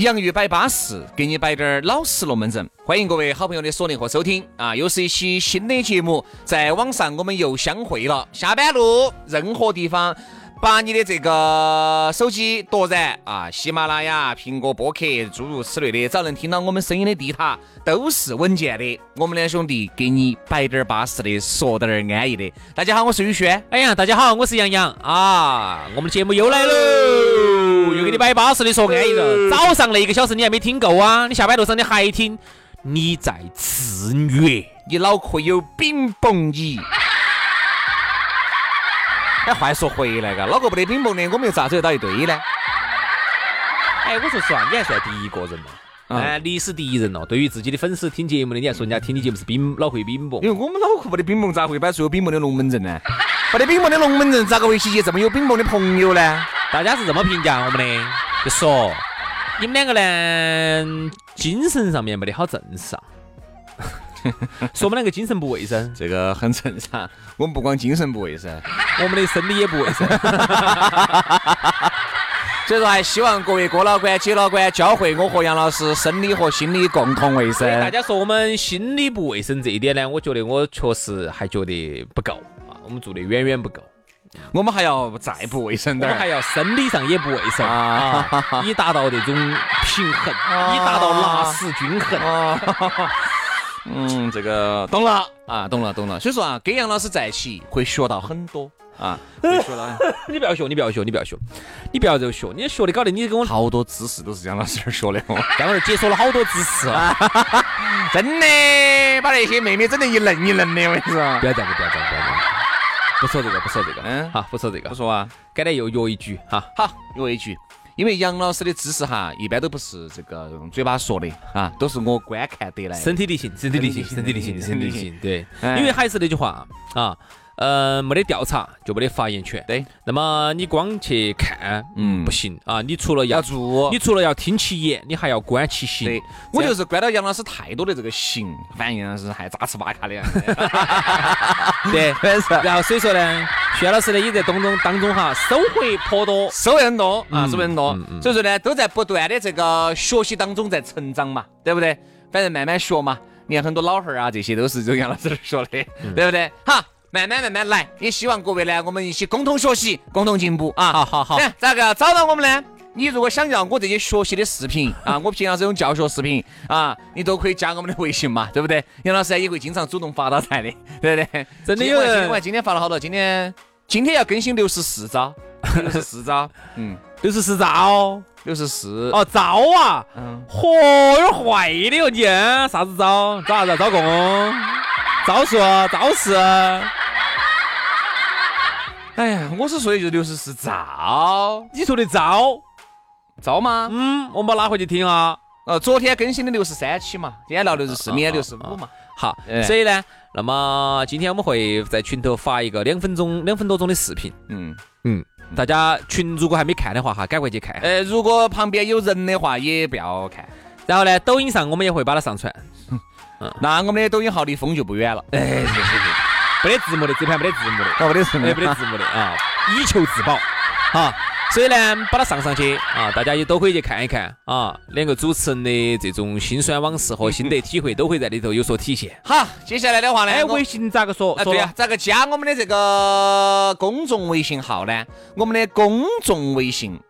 洋芋摆巴适，给你摆点儿老实龙门阵。欢迎各位好朋友的锁定和收听啊！又是一期新的节目，在网上我们又相会了。下班路，任何地方。把你的这个手机夺燃啊！喜马拉雅、苹果播客诸如此类的，只要能听到我们声音的地塔都是稳健的。我们两兄弟给你摆点巴适的，说点儿安逸的。大家好，我是宇轩。哎呀，大家好，我是杨洋啊！我们的节目又来喽，又给你摆巴适的，说安逸了。早上那一个小时你还没听够啊？你下班路上你还听？你在自虐，你脑壳有冰崩你。哎，话说回来，嘎，脑壳不得冰崩的，我们又咋走得到一堆呢？哎，我说实话，你还算第一个人嘛？哎，历史第一人了。对于自己的粉丝听节目的，你还说人家听你节目是冰脑壳冰崩？因为我们脑壳没得冰崩，咋会摆出有冰崩的龙门阵呢？没得冰崩的龙门阵，咋个维系起这么有冰崩的朋友呢？大家是这么评价我们的，就说你们两个呢，精神上面没得好正常。说我们两个精神不卫生，这个很正常。我们不光精神不卫生，我们的生理也不卫生。所以说，还希望各位哥老倌、姐老倌教会我和杨老师，生理和心理共同卫生。大家说我们心理不卫生这一点呢，我觉得我确实还觉得不够啊，我们做的远远不够，我们还要再不卫生点，我们还要生理上也不卫生啊，以达到这种平衡，以达到拉屎均衡。嗯，这个懂了啊，懂了懂了。所以说啊，跟杨老师在一起会学到很多啊，会学到。你不要学，你不要学，你不要学，你不要这个学，你学的搞得你跟我好多知识都是杨老师学的，刚儿解锁了好多知识，真的把那些妹妹整得一愣一愣的，我跟你说。不要这样子，不要这样，不要这样，不说这个，不说这个，嗯，好，不说这个，不说啊，改天又约一局，哈，好，约一局。因为杨老师的知识哈，一般都不是这个用嘴巴说的啊，都是我观看得来。身体力行，身体力行，身体力行，身体力行。对，因为还是那句话啊。呃，没得调查就没得发言权。对，那么你光去看，嗯，不行啊。你除了要做，你除了要听其言，你还要观其行。对，我就是观到杨老师太多的这个行，反正杨老师还扎吃巴卡的。对，然后所以说呢，薛老师呢也在当中当中哈，收获颇多，收获很多啊，收获很多。所以说呢，都在不断的这个学习当中在成长嘛，对不对？反正慢慢学嘛。你看很多老汉儿啊，这些都是从杨老师说的，对不对？好。慢慢慢慢来，也希望各位呢，我们一起共同学习，共同进步啊！好好好，咋个找到我们呢？你如果想要我这些学习的视频啊，我平常这种教学视频啊，你都可以加我们的微信嘛，对不对？杨老师也会经常主动发到在的，对不对？真的有人，我今天发了好多，今天今天要更新六十四招，六十四招，嗯，六十四招，六十四哦，招啊，嗯，嚯，有点坏的哟你，啥子招？招啥子？招工？招数？招式？哎呀，我是说的就是六十四兆，你说的招招吗？嗯，我们拿回去听啊。呃，昨天更新的六十三期嘛，今天聊六十四，明天六十五嘛。好，所以呢，那么今天我们会在群头发一个两分钟、两分多钟的视频。嗯嗯，大家群如果还没看的话哈，赶快去看。呃，如果旁边有人的话，也不要看。然后呢，抖音上我们也会把它上传。嗯，那我们的抖音号离封就不远了。哎。没得字幕的，这盘没得字幕的，哦，没得字幕，没得字幕的啊，以求自保，好，所以呢，把它上上去啊，大家也都可以去看一看啊，两个主持人的这种辛酸往事和心得体会都会在里头有所体现。好，接下来的话呢，哎，微信咋个说？啊，对呀，咋个加我们的这个公众微信号呢？我们的公众微信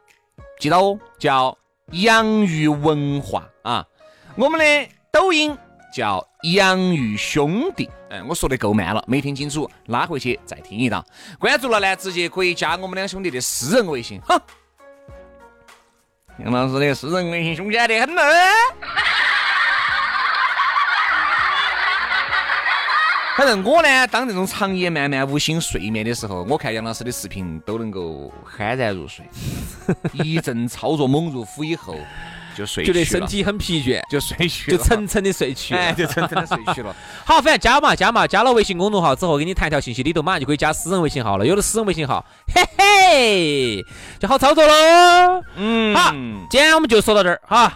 记到哦，叫洋芋文化啊，我们的抖音叫洋芋兄弟。嗯，我说的够慢了，没听清楚，拉回去再听一道。关注了呢，直接可以加我们两兄弟的私人微信。哼，杨老师的私人微信凶险得很呢。反正我呢，当这种长夜漫漫无心睡眠的时候，我看杨老师的视频都能够酣然入睡。一阵操作猛如虎以后，就睡觉，觉得身体很疲倦，就睡去了，就沉沉的睡去就沉沉的睡去了。好，反正加嘛加嘛，加了微信公众号之后，给你弹条信息，里头马上就可以加私人微信号了。有了私人微信号，嘿嘿，就好操作喽。嗯，好，今天我们就说到这儿哈。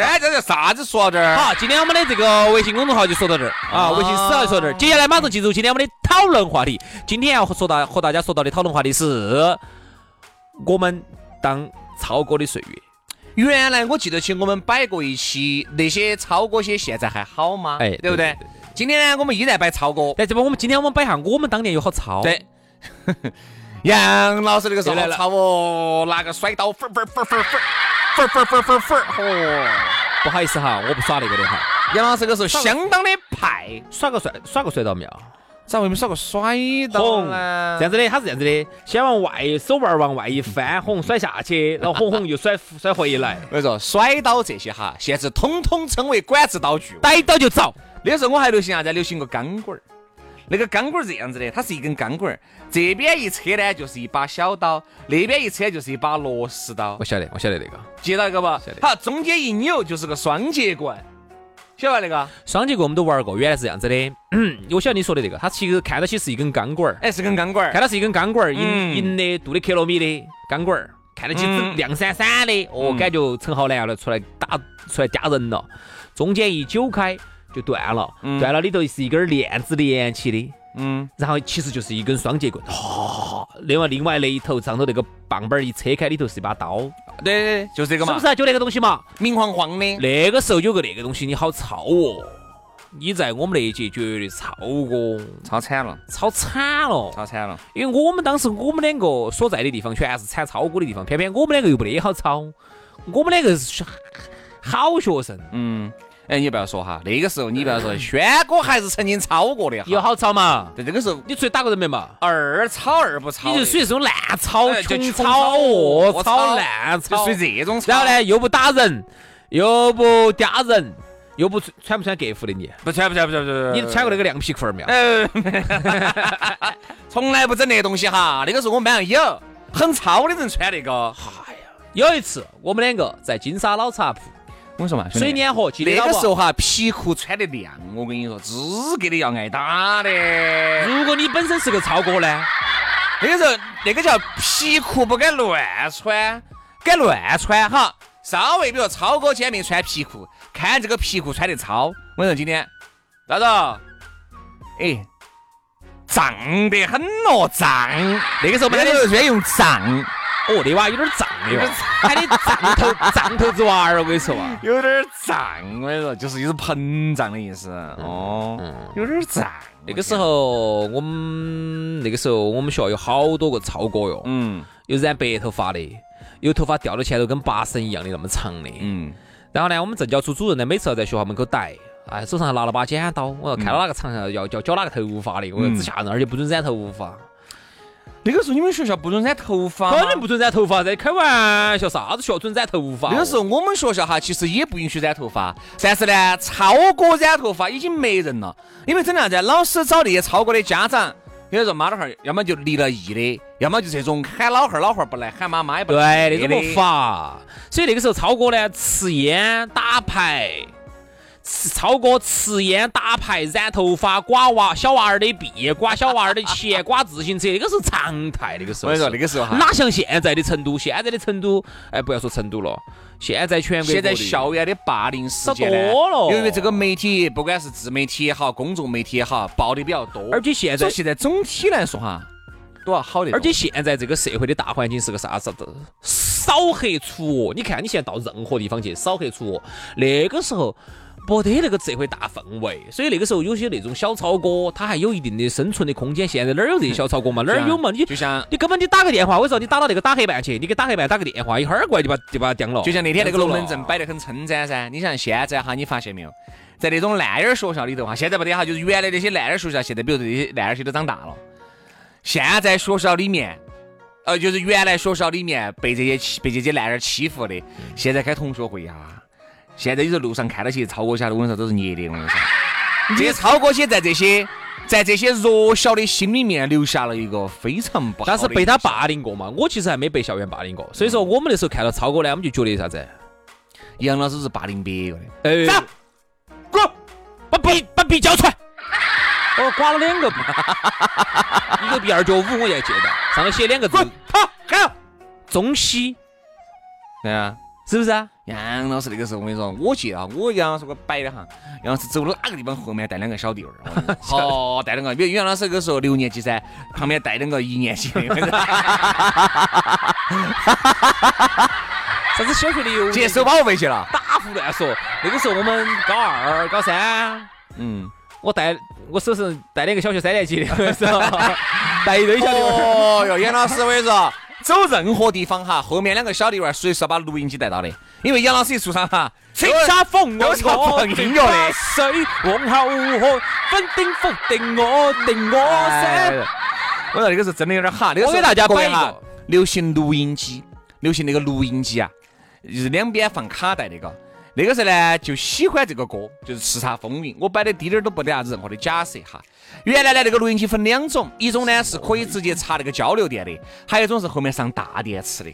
哎，这叫啥子？说到这儿，好，今天我们的这个微信公众号就说到这儿啊，微信私号说到这儿。接下来马上进入今天我们的讨论话题。今天要说到和大家说到的讨论话题是，我们当超哥的岁月。原来我记得起我们摆过一期，那些超哥些现在还好吗？哎对不对？今天呢，我们依然摆超哥。但这不，我们今天我们摆下我们当年有好超。对，杨老师那个时候来了哦，拿个甩刀，粉粉粉粉粉粉粉粉粉粉，哦，不好意思哈，我不耍那个的哈，杨老师那个时候相当的派，耍个帅，耍个帅到没有？咋会没耍个甩刀，呢？这样子的，他是这样子的，先往外手腕儿往外一翻，哄甩下去，然后哄哄又甩甩回来，我跟你说，甩刀这些哈，现在通通称为管制刀具。逮到就找。那个时候我还流行啥子？流行个钢管儿。那个钢管儿这样子的，它是一根钢管儿，这边一扯呢就是一把小刀，那边一扯就是一把螺丝刀我，晓得，我晓得那个记到一个不？好，中间一扭就是个双节棍，晓得吧那个？双节棍我们都玩过，原来是这样子的。我晓得你说的这个，它其实看到起是一根钢管儿，哎，是根钢管儿。看到是一根钢管儿，嗯。银银的镀的克罗米的钢管儿，看得起嗯。亮闪闪的，哦，嗯。感觉陈浩南要来出来打出来夹人了，中间一揪开就断了，嗯。断了里头是一根链子连起的。嗯，然后其实就是一根双节棍，哈、另外另外那一头上头那个棒棒儿一扯开，里头是一把刀，对对对，就是这个嘛是不，是、啊？就那个东西嘛。明晃晃的。那个时候有个那个东西，你好操哦！你在我们那一届绝对超过，超惨了，超惨了。超惨了。因为我们当时我们两个所在的地方全是产超哥的地方，偏偏我们两个又不得好操，我们两个是好学生，嗯，哎，你不要说哈，那个时候你不要说，轩哥还是曾经超过的哈。有好吵嘛？在这个时候，你出去打过人没嘛？二超二不超，你就属于这种烂操、哎就穷穷操、操恶操、恶操烂操就属，于这种。然后呢，又不打人，又不嗲人，又不穿穿不穿格服的你？不穿不穿不穿不穿，你穿过那个亮皮裤儿没有？呃，从来不整那些东西哈。那个时候我们班上有很糙的人穿那个。有一次，我们两个在金沙老茶铺我跟你说嘛，水碾河，记得那个时候哈，皮裤穿得亮，我跟你说，资格的要挨打的。如果你本身是个超哥呢，那个时候那个叫皮裤不敢乱穿，敢乱穿哈。稍微比如超哥今天没穿皮裤，看这个皮裤穿得超，我跟你说今天，大嫂，哎，胀得很咯，胀。那个时候我们两个那时候居然用胀。哦，那娃有点胀的哟，喊的胀头胀头子娃儿，我跟你说啊，有点胀，我跟你说，就是一种膨胀的意思。哦，有点胀。那个时候我们那个时候我们学校有好多个超哥哟，嗯有染白头发的，有头发掉到前头跟八神一样的那么长的。嗯，然后呢，我们政教处主任呢，每次要在学校门口逮，哎，手上还拿了把剪刀，我要看到哪个场上要要绞哪个头发的，我说吓人，而且不准染头发，那个时候你们学校不准染头发吗肯定不准染头发噻，开玩笑，啥子学校准染头发？那个时候我们学校哈，其实也不允许染头发，但是呢，超哥染头发已经没人了，因为怎么样子？老师找那些超哥的家长，比如说妈老汉儿，要么就离了异的，要么就这种喊老汉儿老汉儿不来，喊妈妈也不来对，那种不法。所以那个时候超哥呢，吃烟打牌。吃超哥吃烟打牌染头发刮娃小娃儿的臂刮小娃儿的钱 刮自行车，那个是常态。那个时候是，我跟你说，那个时候哈，哪像现在的成都？现在的成都，哎，不要说成都了，现在全国现在校园的霸凌事件少多了由于这个媒体，不管是自媒体也好，公众媒体也好，报的比较多，而且现在现在总体来说哈，都要好的。而且现在这个社会的大环境是个啥子的？扫黑除恶。你看，你现在到任何地方去扫黑除恶，那个时候不得那个社会大氛围，所以那个时候有些那种小超哥，他还有一定的生存的空间。现在哪儿有这些小超哥嘛？哪儿有嘛？你就像你根本你打个电话，我说你打到那个打黑办去，你给打黑办打个电话，一会儿过来就把就把他叼了。就像那天那个龙门阵摆得很称赞噻。你像现在哈，你发现没有，在那种烂眼儿学校里头哈，现在不得哈，就是原来那些烂眼儿学校，现在比如这些烂眼儿些都长大了。现在学校里面。呃，就是原来学校里面被这些欺被这些男人欺负的，现在开同学会啊。现在有时候路上看到些超哥些，我跟你说都是捏的。我跟你说，这些超哥些在这些在这些弱小的心里面留下了一个非常不好。但是被他霸凌过嘛？我其实还没被校园霸凌过，所以说我们那时候看到超哥呢，我们就觉得啥子？杨老师是霸凌别个的。哎，走，滚，把笔把笔交出来。我 刮了两个笔，一个笔二角五，我也记得，上面写两个字。好，好，中西。对啊，是不是啊？杨老师那个时候，我跟你说，我记得，我杨老师给我摆的哈，杨老师走到哪个地方，后面带两个小弟儿。好，带两个，比如杨老师那个时候六年级噻，旁边带两个一年级的。啥子小学六？接收保护费去了？打胡乱说。那个时候我们高二、高三，嗯。我带我手上带两个小学三年级的时候，带一堆小弟哦哟，杨老师我跟你说，走任何地方哈，后面两个小弟娃儿随时要把录音机带到的，因为杨老师一出场哈，吹家风都是放音乐的。水往后河，粉定否定我定我噻。我说那个是真的有点哈，我给大家摆一个，流行录音机，流行那个录音机啊，就是两边放卡带那个。那个时候呢，就喜欢这个歌，就是《叱咤风云》。我摆的滴点儿都不得啥子任何的假设哈。原来呢，那个录音机分两种，一种呢是可以直接插那个交流电的，还有一种是后面上大电池的。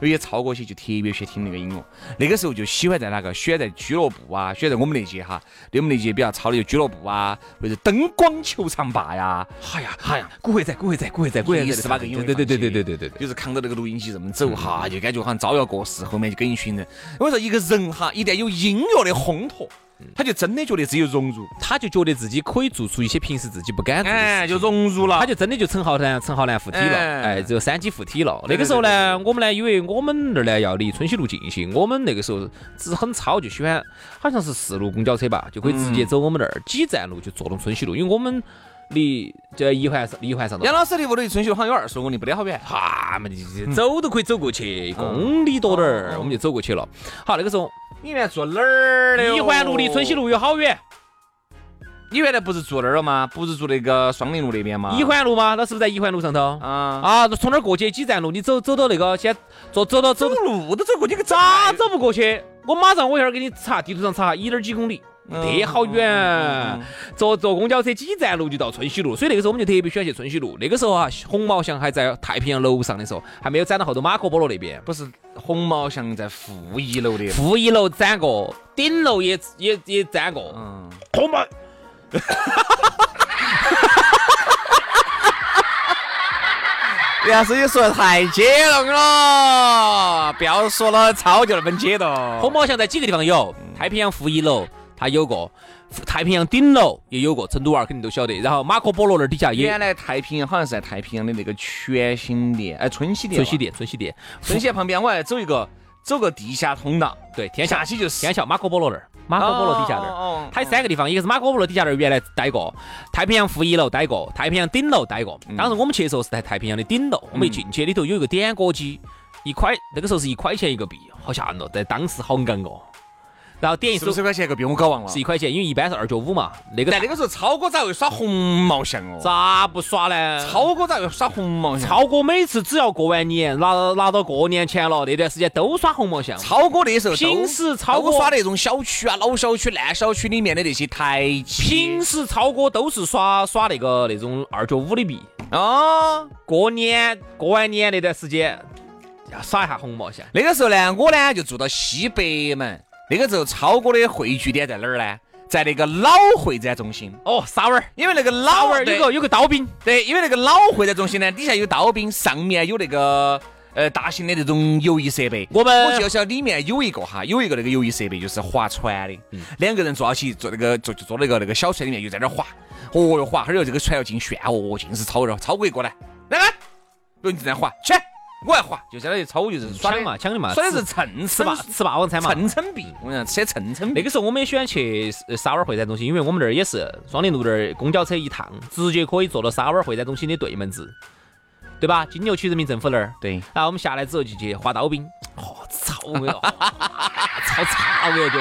有些超哥些就特别喜欢听那个音乐，那个时候就喜欢在哪个喜欢在俱乐部啊，喜欢在我们那些哈，对我们那些比较超的就俱乐部啊，或者灯光球场坝呀，哎呀，哎呀，古惑仔，古惑仔，古惑仔，古惑仔，是把个音乐对对对对对对对对，就是扛着那个录音机这么走哈，就感觉好像招摇过市，后面就跟一群人。我说一个人哈，一旦有音乐的烘托。他就真的觉得自己融入，他就觉得自己可以做出一些平时自己不敢做的事，就融入了。他就真的就陈浩南、陈浩南附体了，哎，这个三级附体了。那个时候呢，我们呢，因为我们那儿呢要离春熙路近些，我们那个时候只很超，就喜欢好像是四路公交车吧，就可以直接走我们那儿几站路就坐到春熙路，因为我们离这一环上一环上头。杨老师的屋里春熙路好像有二十公里，不得好远。哈嘛，走都可以走过去，一公里多点儿，我们就走过去了。好，那个时候。你原来住哪儿的？一环路离春熙路有好远？你原来不是住那儿了吗？不是住那个双林路那边吗？一环路吗？那是不是在一环路上头？啊啊！从那儿过去几站路？你走走到那个先走走到走路都走过去，个咋走不过去？我马上我一会儿给你查地图上查一点几公里。得好远，坐坐公交车几站路就到春熙路，所以那个时候我们就特别喜欢去春熙路。那个时候啊，红毛象还在太平洋楼上的时候，还没有展到后头马可波罗那边。不是红毛象在负一楼的，负一楼展过，顶楼也也也展过。嗯，红毛。杨师你说的太激动了，不要说了，超就那么激动。红毛象在几个地方有？太平洋负一楼。它有个太平洋顶楼也有个，成都娃儿肯定都晓得。然后马可波罗那儿底下也。原来太平洋好像是在太平洋的那个全新店，哎，春熙店，春熙店，春熙店，春熙旁边我还走一个走个地下通道，对，天下去就是天桥马可波罗那儿，马可波罗底下那儿，它有三个地方，一个是马可波罗底下那儿原来待过，太平洋负一楼待过，太平洋顶楼待过。当时我们去的时候是在太平洋的顶楼，我们一进去里头有一个点歌机，一块那个时候是一块钱一个币，好吓人哦，在当时好硬哦。然后点一首十块钱一个币，我搞忘了，是一块钱，因为一般是二角五嘛。那个在那个时候，超哥咋会耍红毛象哦？咋不耍呢？超哥咋会耍红毛象？超哥每次只要过完年，拿拿到过年前了，那段时间都耍红毛象。超哥那时候平时超哥耍那种小区啊、老小区、烂小区里面的那些台阶。平时超哥都是耍耍那个那种二角五的币啊。过年过完年那段时间要耍一下红毛象。那个时候呢，我呢就住到西北门。那个时候，超哥的汇聚点在哪儿呢？在那个老会展中心。哦，沙湾儿，因为那个老儿有个有个刀兵。对，因为那个老会展中心呢，底下有刀兵，上面有那个呃大型的那种游艺设备。我们我就晓得里面有一个哈，有一个那个游艺设备，就是划船的。两个人坐到起坐那个坐就坐那个那个小船里面，就在那儿划。哦哟，划，哈儿哟，这个船要进旋，哦，尽是超热，超过过来，来来，不用你在那划，去。我还滑，就相当于炒股，就是抢嘛，抢的嘛，耍的是蹭吃霸，吃霸王餐嘛，蹭蹭币。我想吃蹭蹭。那个时候我们也喜欢去沙湾会展中心，因为我们那儿也是双林路那儿公交车一趟，直接可以坐到沙湾会展中心的对门子，对吧？金牛区人民政府那儿。对。然后我们下来之后就去滑刀冰。哦，操我！操擦我就。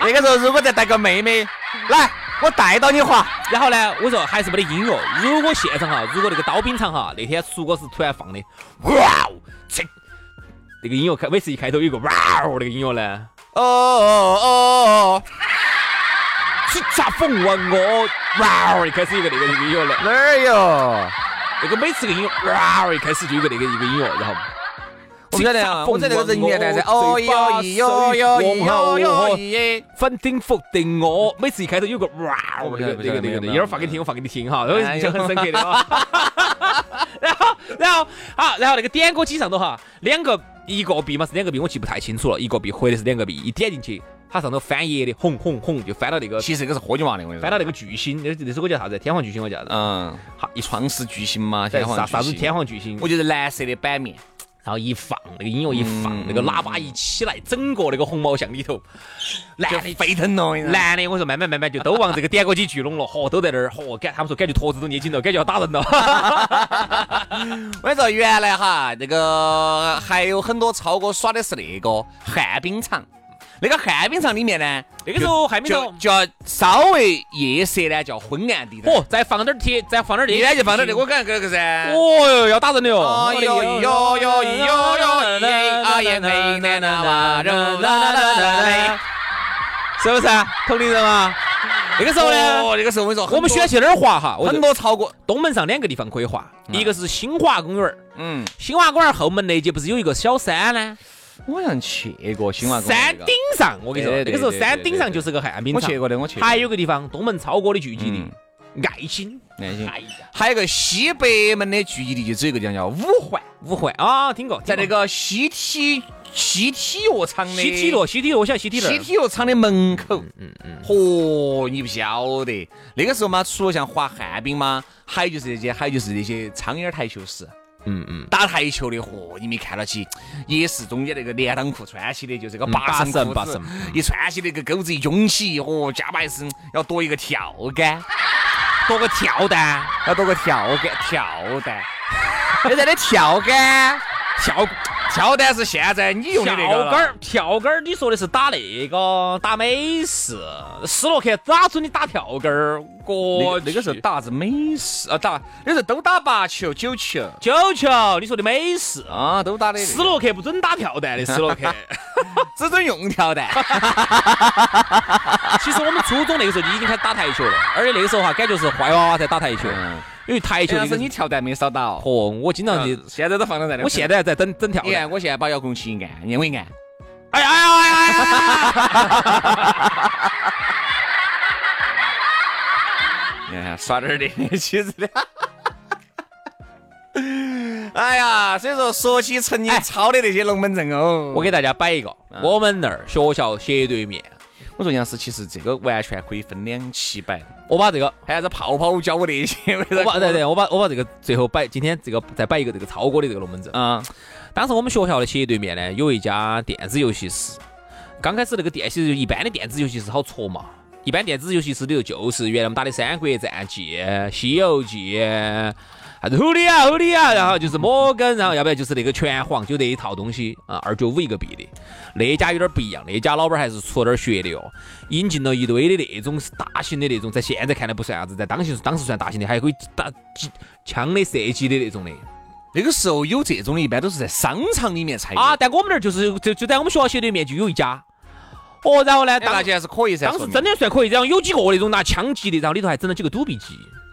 那个时候如果再带个妹妹来，我带到你滑。然后呢，我说还是没得音乐。如果现场哈，如果那个刀兵场哈，那天如果是突然放的，哇哦，这那个音乐开，每次一开头有个哇哦，那个音乐呢？哦哦哦哦。叱咤风云我，哇哦！一开始一个那个音乐呢，哪儿有？那个每次个音乐，哇哦！一开始就有个那个一个音乐，然后。不晓得啊我在那个人员在这哦哟咦哟哟咦哟哟耶顶否定我每次一开头有个哇 我不晓得不这个这个一会儿发给你听我发给你听哈印象很深刻的哈然后然后好然后那个点歌机上头哈两个一个币嘛是两个币我记不太清楚了一个币或者是两个币一点进去它上头翻页的红红红就翻到那个其实这个是喝酒嘛那个翻到那个巨星那那首歌叫啥子天皇巨星我叫啥子嗯好一创世巨星嘛天皇啥啥子天皇巨星我觉得蓝色的版面然后一放那个音乐一放，那个喇叭一起来，整个那个红毛巷里头，男的沸腾了，男的我说慢慢慢慢就都往这个点歌机聚拢了，嚯，都在那儿，嚯，感他们说感觉坨子都捏紧了，感觉要打人了。我跟你说，原来哈，那个还有很多超哥耍的是那个旱冰场。那个旱冰场里面呢，那个时候旱冰场叫稍微夜色呢叫昏暗地带。哦，再放点铁，再放点电，就放点那个，我感觉这个噻。哦哟，要打人的哟！哎呦呦呦呦！啊，哇，是不是同龄人啊？那个时候呢，那个时候我跟你说，我们喜欢去哪儿滑哈？很多超过东门上两个地方可以滑，一个是新华公园儿，嗯，新华公园后门那节不是有一个小山呢？我好像去过新华山顶上，我跟你说，那个时候山顶上就是个旱冰场。我去过的，我去。还有个地方，东门超哥的聚集地，爱心，爱心。还有个西北门的聚集地，就只有一个地方叫五环，五环啊，听过，在那个西体西体育场的西体路，西体，我晓得西体路。西体育场的门口，嗯嗯，嚯，你不晓得那个时候嘛，除了像滑旱冰嘛，还有就是这些，还有就是那些苍蝇台球室。嗯嗯，打台球的，嚯，你没看到起，也是中间那个连裆裤穿起的，就这个八身裤子，一穿起那个钩子一拥起，嚯，加把是要躲一个跳杆，躲个跳蛋，要躲个跳杆，跳蛋，现在的跳杆跳。跳蛋是现在你用的那个跳杆儿，跳杆儿。你说的是打那个打美式斯诺克，咋准你打跳杆儿？我那个时候打啥子美式啊，打那是都打八球、九球、九球。你说的美式啊，都打的斯诺克不准打跳蛋的斯诺克，只准用跳蛋。其实我们初中那个时候就已经开始打台球了，而且那个时候哈，感觉是坏娃娃在打台球。因为台球的声你跳弹没扫到，嚯，我经常的，现在都放在这里，我现在还在等等跳你看，我现在把遥控器一按，你我一按，哎呀，哎呀，哎呀，哎呀，耍点儿的，其实的，哎呀，所以说说起成经吵的那些龙门阵哦，我给大家摆一个，我们那儿学校斜对面。我说杨师，其实这个完全可以分两期摆。我把这个，还有个泡泡教我那些。我把对对，我把我把这个最后摆，今天这个再摆一个这个超哥的这个龙门阵。啊、嗯，当时我们学校的斜对面呢，有一家电子游戏室。刚开始那个电子一般的电子游戏室好搓嘛，一般电子游戏室里头就是原来我们打的《三国战记》《西游记》。欧利奥，欧利奥，然后就是摩根，然后要不然就是那个拳皇，就那一套东西啊，二九五一个币的。那家有点不一样，那家老板还是出了点血的哦，引进了一堆的那种大型的那种，在现在看来不算啥子，在当时当时算大型的，还可以打枪的射击的那种的。那个时候有这种的一般都是在商场里面才有啊，在我们那儿就是就就在我们学校对面就有一家。哦，然后呢？那家还是可以噻。当时真的算可以，然后有几个那种拿枪击的，然后里头还整了几个躲避机。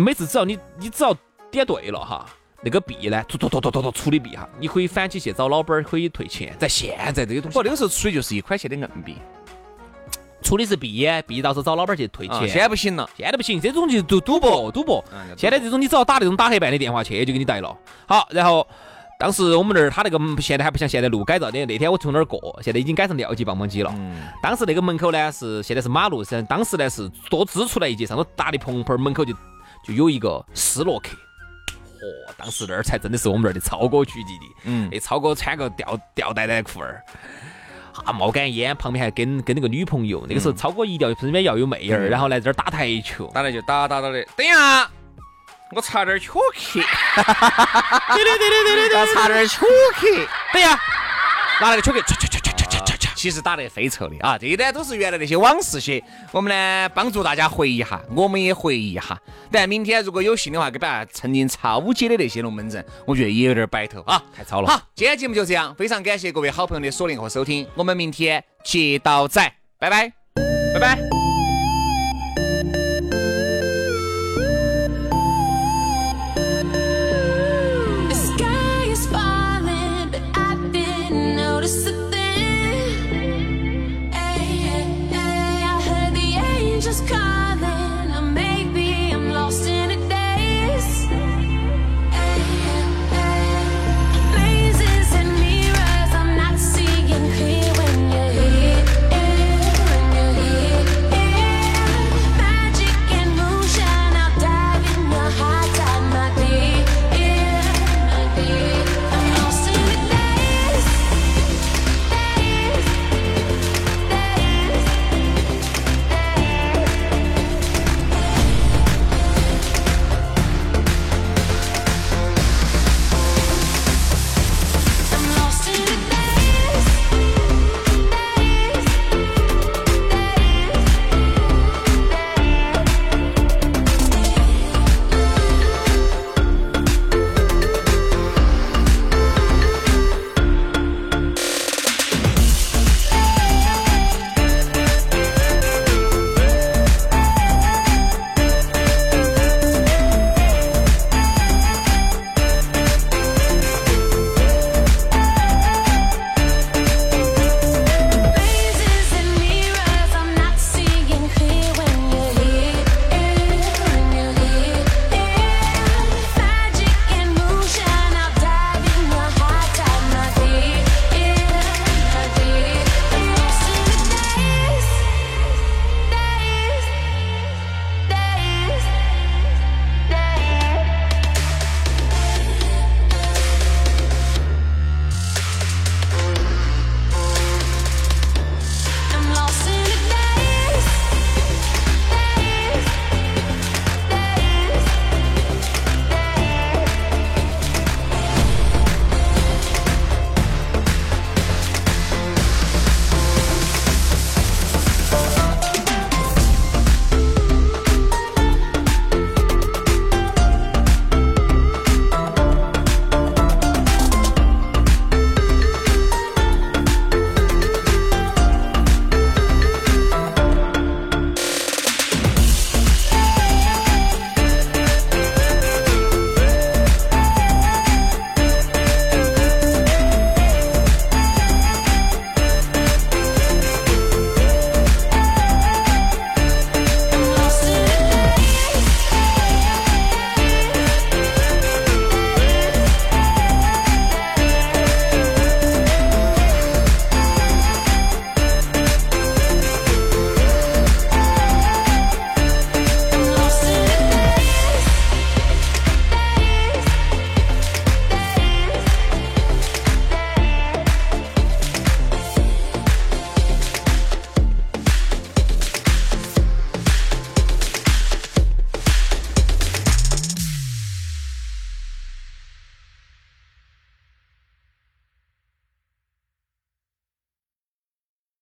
每次只要你你只要点对了哈，那个币呢，突突突突突突处理币哈，你可以反起去找老板儿可以退钱。在现在这个东西不，，那个时候处的就是一块钱的硬币，出的是币，币到时候找老板儿去退啊钱。现在不行了。现在不行，这种就是赌赌博，赌博嗯。现在这种你只要打那种打黑办的电话去，就给你逮了。好，然后当时我们那儿他那个现在还不像现在路改造的，那天我从那儿过，现在已经改成尿急棒棒机了。嗯，当时那个门口呢是现在是马路，是当时呢是多支出来一截，上头搭的棚棚，门口就就有一个斯诺克，嚯！当时那儿才真的是我们那儿的超哥聚集地。嗯，那超哥穿个吊吊带带裤儿，啊冒杆烟，旁边还跟跟那个女朋友。那个时候超哥一定要身边要有妹儿，然后来这儿打台球，打来就打打打的。等一下，我差点巧去！哈哈哈！对对对对对对对！我差点巧去！等一下，拿了个巧去，去去去。其实打得非臭的啊，这些呢都是原来那些往事些，我们呢帮助大家回忆一下，我们也回忆一下。但明天如果有幸的话，给大家曾经超级的那些龙门阵，我觉得也有点摆头啊。太吵了。好，今天节目就这样，非常感谢各位好朋友的锁定和收听，我们明天接到再，拜拜。拜拜。